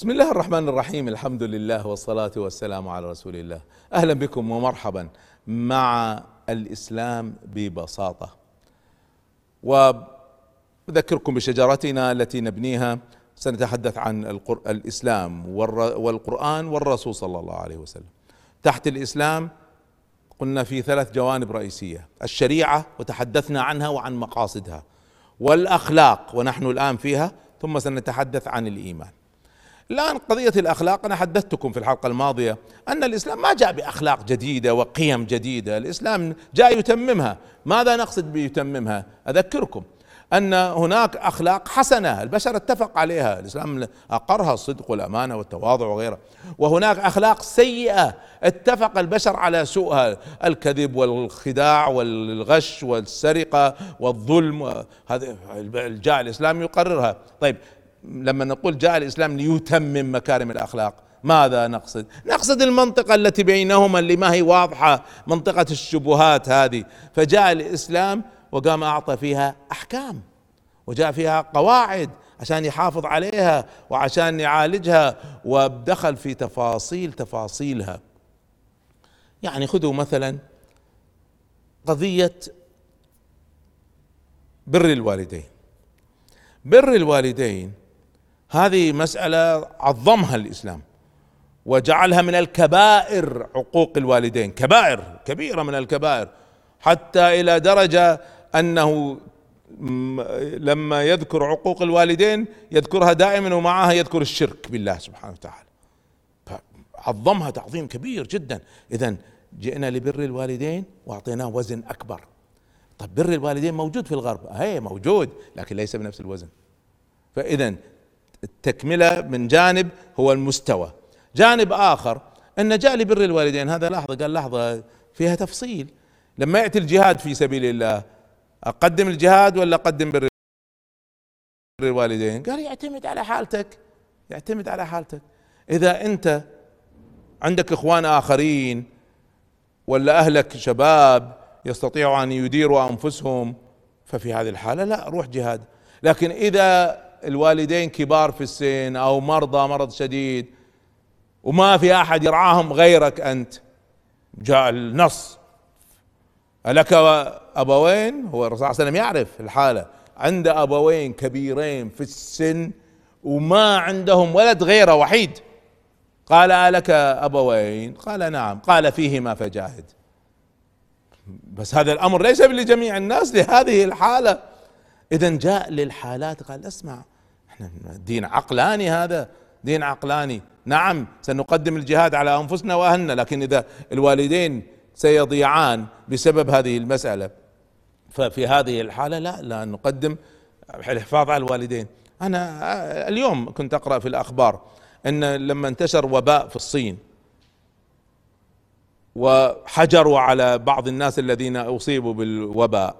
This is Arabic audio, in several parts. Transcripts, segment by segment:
بسم الله الرحمن الرحيم. الحمد لله والصلاة والسلام على رسول الله. أهلا بكم ومرحبا مع الإسلام ببساطة. وأذكركم بشجرتنا التي نبنيها. سنتحدث عن الإسلام والقرآن والرسول صلى الله عليه وسلم. تحت الإسلام قلنا في ثلاث جوانب رئيسية الشريعة وتحدثنا عنها وعن مقاصدها والأخلاق ونحن الآن فيها ثم سنتحدث عن الإيمان. الآن قضية الأخلاق أنا حدثتكم في الحلقة الماضية أن الإسلام ما جاء بأخلاق جديدة وقيم جديدة الإسلام جاء يتممها. ماذا نقصد بيتممها؟ أذكركم أن هناك أخلاق حسنة البشر اتفق عليها الإسلام أقرها الصدق والأمانة والتواضع وغيره وهناك أخلاق سيئة اتفق البشر على سوءها الكذب والخداع والغش والسرقة والظلم هذا جاء الإسلام يقررها. طيب لما نقول جاء الإسلام ليتمم مكارم الأخلاق ماذا نقصد؟ نقصد المنطقة التي بينهما اللي ما هي واضحة منطقة الشبهات هذه. فجاء الإسلام وقام أعطى فيها أحكام وجاء فيها قواعد عشان يحافظ عليها وعشان يعالجها ودخل في تفاصيل تفاصيلها. يعني خذوا مثلا قضية بر الوالدين. بر الوالدين هذه مسألة عظمها الإسلام وجعلها من الكبائر عقوق الوالدين كبائر كبيرة من الكبائر حتى إلى درجة أنه لما يذكر عقوق الوالدين يذكرها دائما ومعها يذكر الشرك بالله سبحانه وتعالى. عظمها تعظيم كبير جدا. إذا جئنا لبر الوالدين وأعطيناه وزن أكبر. طيب بر الوالدين موجود في الغرب؟ هي موجود لكن ليس بنفس الوزن. فاذا التكملة من جانب هو المستوى. جانب آخر أن جاء لبر الوالدين هذا لحظة قال لحظة فيها تفصيل. لما يأتي الجهاد في سبيل الله أقدم الجهاد ولا أقدم بر الوالدين؟ قال يعتمد على حالتك يعتمد على حالتك. إذا أنت عندك إخوان آخرين ولا أهلك شباب يستطيعوا أن يديروا أنفسهم ففي هذه الحالة لا روح جهاد. لكن إذا الوالدين كبار في السن أو مرضى مرض شديد وما في أحد يرعاهم غيرك أنت. جاء النص. ألك أبوين؟ هو الرسول صلى الله عليه وسلم يعرف الحالة. عند أبوين كبيرين في السن وما عندهم ولد غيره وحيد. قال ألك أبوين؟ قال نعم. قال فيهما فجاهد. بس هذا الأمر ليس لجميع الناس لهذه الحالة. إذا جاء للحالات قال اسمع إحنا دين عقلاني هذا دين عقلاني. نعم سنقدم الجهاد على أنفسنا وأهلنا لكن إذا الوالدين سيضيعان بسبب هذه المسألة. ففي هذه الحالة لا لا نقدم الحفاظ على الوالدين. أنا اليوم كنت أقرأ في الأخبار أن لما انتشر وباء في الصين وحجروا على بعض الناس الذين أصيبوا بالوباء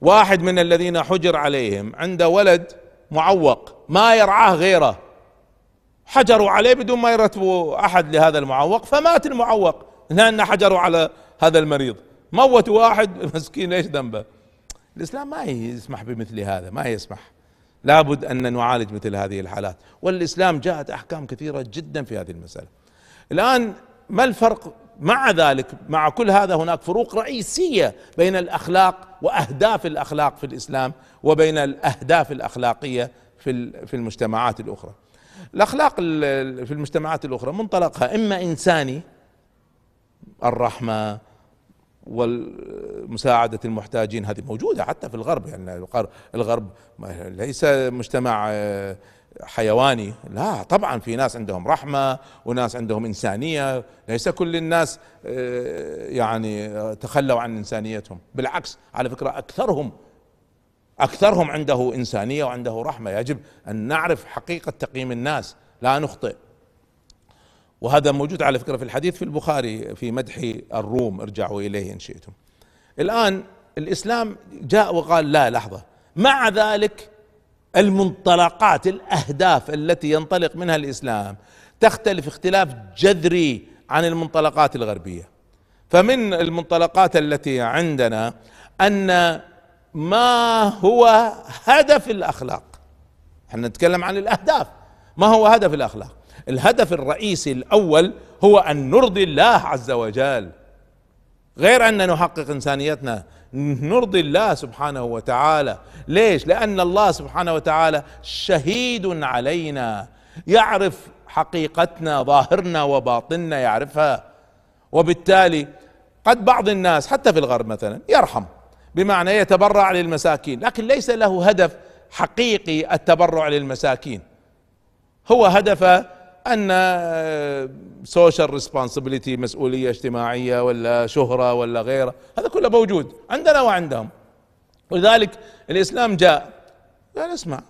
واحد من الذين حجر عليهم عنده ولد معوق ما يرعاه غيره. حجروا عليه بدون ما يرتبوا أحد لهذا المعوق فمات المعوق. لأن حجروا على هذا المريض. موتوا واحد مسكين ليش ذنبه؟ الإسلام ما يسمح بمثل هذا ما يسمح. لابد أن نعالج مثل هذه الحالات. والإسلام جاءت أحكام كثيرة جدا في هذه المسألة. الآن ما الفرق مع ذلك مع كل هذا هناك فروق رئيسية بين الأخلاق وأهداف الأخلاق في الإسلام وبين الأهداف الأخلاقية في في المجتمعات الأخرى. الأخلاق في المجتمعات الأخرى منطلقها إما إنساني الرحمة ومساعدة المحتاجين هذه موجودة حتى في الغرب يعني الغرب ليس مجتمع حيواني. لا طبعا في ناس عندهم رحمة وناس عندهم إنسانية. ليس كل الناس آه، يعني تخلوا عن إنسانيتهم. بالعكس على فكرة أكثرهم أكثرهم عنده إنسانية وعنده رحمة. يجب أن نعرف حقيقة تقييم الناس لا نخطئ. وهذا موجود على فكرة في الحديث في البخاري في مدح الروم. ارجعوا إليه إن شئتم. الآن الإسلام جاء وقال لا لحظة. مع ذلك المنطلقات الأهداف التي ينطلق منها الإسلام تختلف اختلاف جذري عن المنطلقات الغربية. فمن المنطلقات التي عندنا أن ما هو هدف الأخلاق. إحنا نتكلم عن الأهداف. ما هو هدف الأخلاق؟ الهدف الرئيسي الأول هو أن نرضي الله عز وجل. غير أن نحقق إنسانيتنا نرضي الله سبحانه وتعالى. ليش؟ لأن الله سبحانه وتعالى شهيد علينا. يعرف حقيقتنا ظاهرنا وباطننا يعرفها. وبالتالي قد بعض الناس حتى في الغرب مثلا يرحم بمعنى يتبرع للمساكين. لكن ليس له هدف حقيقي التبرع للمساكين. هو هدفه أن social responsibility مسؤولية اجتماعية ولا شهرة ولا غيرة هذا كله موجود عندنا وعندهم. ولذلك الإسلام جاء قال اسمع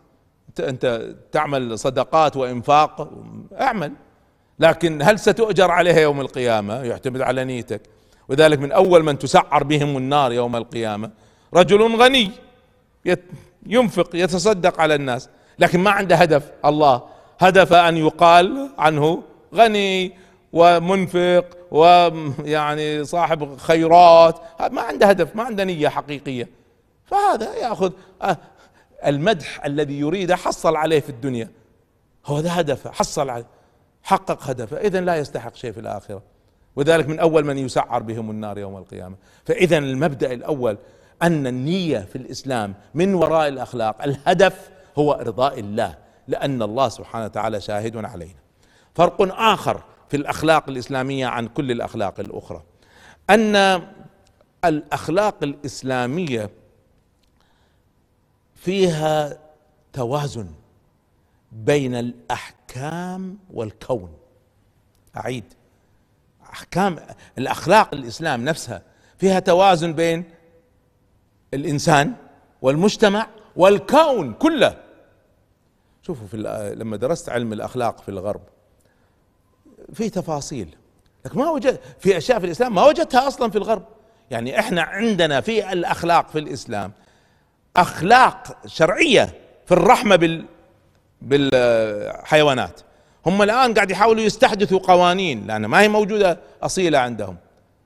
أنت أنت تعمل صدقات وإنفاق أعمل. لكن هل ستؤجر عليها يوم القيامة؟ يعتمد على نيتك. وذلك من أول من تسعر بهم النار يوم القيامة. رجل غني ينفق يتصدق على الناس لكن ما عنده هدف الله. هدف أن يقال عنه غني ومنفق ويعني صاحب خيرات. ما عنده هدف ما عنده نية حقيقية. فهذا يأخذ آه، المدح الذي يريده حصل عليه في الدنيا. هو ذا هدفه حصل عليه حقق هدفه. اذا لا يستحق شيء في الآخرة. وذلك من أول من يسعر بهم النار يوم القيامة. فاذا المبدأ الأول أن النية في الإسلام من وراء الأخلاق الهدف هو إرضاء الله. لأن الله سبحانه وتعالى شاهد علينا. فرق آخر في الأخلاق الإسلامية عن كل الأخلاق الأخرى. أن الأخلاق الإسلامية فيها توازن بين الأحكام والكون. أعيد. أحكام الأخلاق الإسلام نفسها فيها توازن بين الإنسان والمجتمع والكون كله. شوفوا في لما درست علم الأخلاق في الغرب في تفاصيل لكن ما وجد في أشياء في الإسلام ما وجدتها أصلا في الغرب. يعني إحنا عندنا في الأخلاق في الإسلام أخلاق شرعية في الرحمة بال بالحيوانات. هم الآن قاعد يحاولوا يستحدثوا قوانين لأن ما هي موجودة أصيلة عندهم.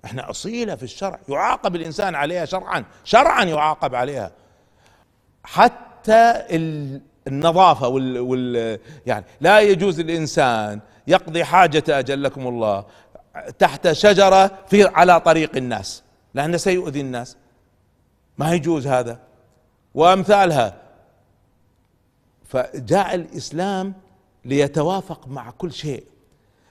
إحنا أصيلة في الشرع يعاقب الإنسان عليها شرعا شرعا يعاقب عليها. حتى النظافة وال, وال يعني لا يجوز الإنسان يقضي حاجته أجلكم الله تحت شجرة في على طريق الناس لأنه سيؤذي الناس. ما يجوز هذا. وأمثالها فجاء الإسلام ليتوافق مع كل شيء.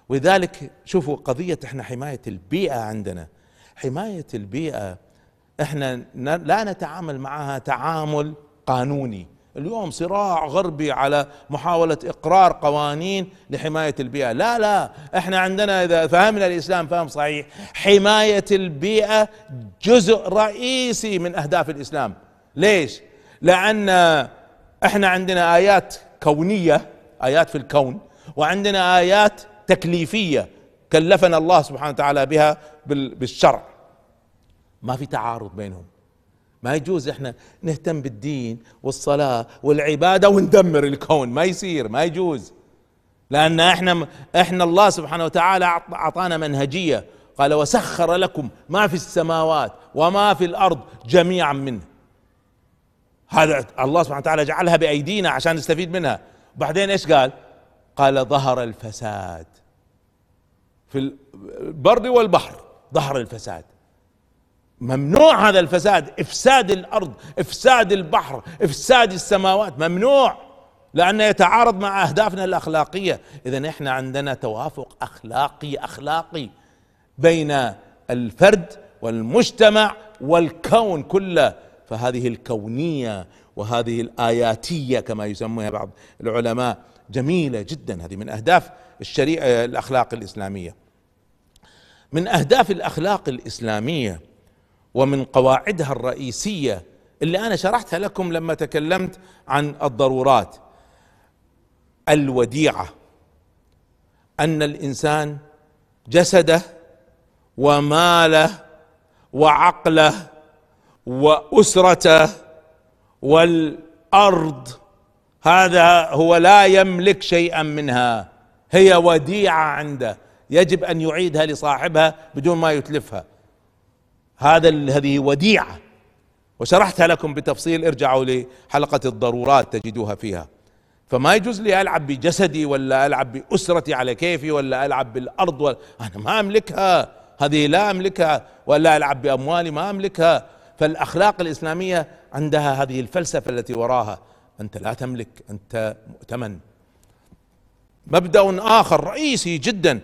ولذلك شوفوا قضية إحنا حماية البيئة عندنا. حماية البيئة إحنا لا نتعامل معها تعامل قانوني. اليوم صراع غربي على محاولة إقرار قوانين لحماية البيئة. لا لا إحنا عندنا إذا فهمنا الإسلام فهم صحيح. حماية البيئة جزء رئيسي من أهداف الإسلام. ليش؟ لأن إحنا عندنا آيات كونية آيات في الكون وعندنا آيات تكليفية كلفنا الله سبحانه وتعالى بها بالشرع. ما في تعارض بينهم. ما يجوز إحنا نهتم بالدين والصلاة والعبادة وندمر الكون ما يصير ما يجوز. لأن إحنا إحنا الله سبحانه وتعالى أعطانا منهجية. قال وسخر لكم ما في السماوات وما في الأرض جميعا منه. هذا الله سبحانه وتعالى جعلها بأيدينا عشان نستفيد منها. بعدين إيش قال؟ قال ظهر الفساد في البر والبحر ظهر الفساد. ممنوع هذا الفساد. إفساد الأرض إفساد البحر إفساد السماوات ممنوع لأنه يتعارض مع أهدافنا الأخلاقية. اذا إحنا عندنا توافق أخلاقي أخلاقي بين الفرد والمجتمع والكون كله. فهذه الكونية وهذه الآياتية كما يسمونها بعض العلماء جميلة جدا. هذه من أهداف الشريعة الاخلاق الإسلامية. من أهداف الأخلاق الإسلامية ومن قواعدها الرئيسية اللي أنا شرحتها لكم لما تكلمت عن الضرورات. الوديعة. أن الإنسان جسده وماله وعقله وأسرته والأرض هذا هو لا يملك شيئا منها. هي وديعة عنده. يجب أن يعيدها لصاحبها بدون ما يتلفها. هذا هذه وديعة. وشرحتها لكم بتفصيل ارجعوا لحلقة الضرورات تجدوها فيها. فما يجوز لي ألعب بجسدي ولا ألعب بأسرتي على كيفي ولا ألعب بالأرض ولا أنا ما أملكها. هذه لا أملكها. ولا ألعب بأموالي ما أملكها. فالأخلاق الإسلامية عندها هذه الفلسفة التي وراها. أنت لا تملك أنت مؤتمن. مبدأ آخر رئيسي جدا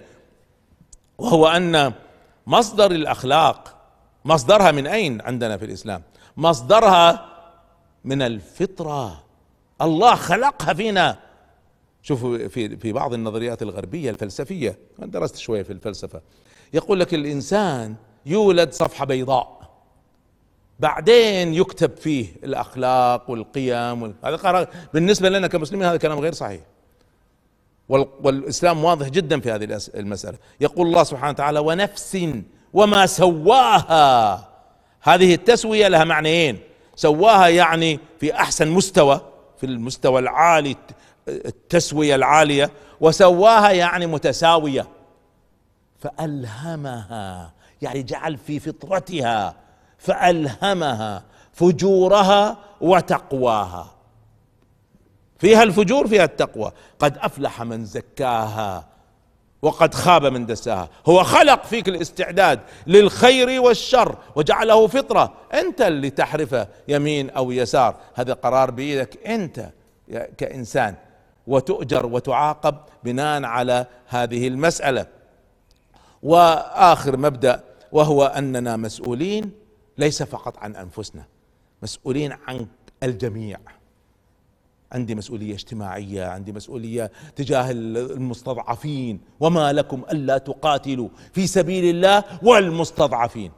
وهو أن مصدر الأخلاق مصدرها من أين عندنا في الإسلام؟ مصدرها من الفطرة. الله خلقها فينا. شوفوا في في بعض النظريات الغربية الفلسفية أنا درست شوية في الفلسفة يقول لك الإنسان يولد صفحة بيضاء. بعدين يكتب فيه الأخلاق والقيم هذا بالنسبة لنا كمسلمين هذا كلام غير صحيح. والإسلام واضح جدا في هذه المسألة. يقول الله سبحانه وتعالى ونفس وما سواها. هذه التسوية لها معنيين سواها يعني في أحسن مستوى في المستوى العالي التسوية العالية وسواها يعني متساوية. فألهمها يعني جعل في فطرتها فألهمها فجورها وتقواها. فيها الفجور فيها التقوى. قد أفلح من زكاها وقد خاب من دساها. هو خلق فيك الاستعداد للخير والشر وجعله فطرة. أنت اللي تحرفه يمين أو يسار. هذا قرار بإيدك أنت كإنسان. وتؤجر وتعاقب بناء على هذه المسألة. وآخر مبدأ وهو أننا مسؤولين ليس فقط عن أنفسنا مسؤولين عن الجميع. عندي مسؤولية اجتماعية عندي مسؤولية تجاه المستضعفين وما لكم ألا تقاتلوا في سبيل الله والمستضعفين.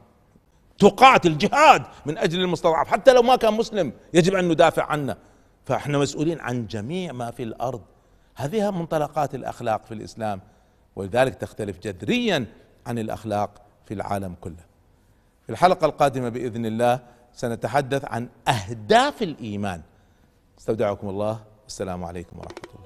تقاتل جهاد من أجل المستضعف حتى لو ما كان مسلم يجب أن ندافع عنه. فإحنا مسؤولين عن جميع ما في الأرض. هذه منطلقات الأخلاق في الإسلام ولذلك تختلف جذريا عن الأخلاق في العالم كله. في الحلقة القادمة بإذن الله سنتحدث عن أهداف الإيمان. استودعكم الله والسلام عليكم ورحمة الله.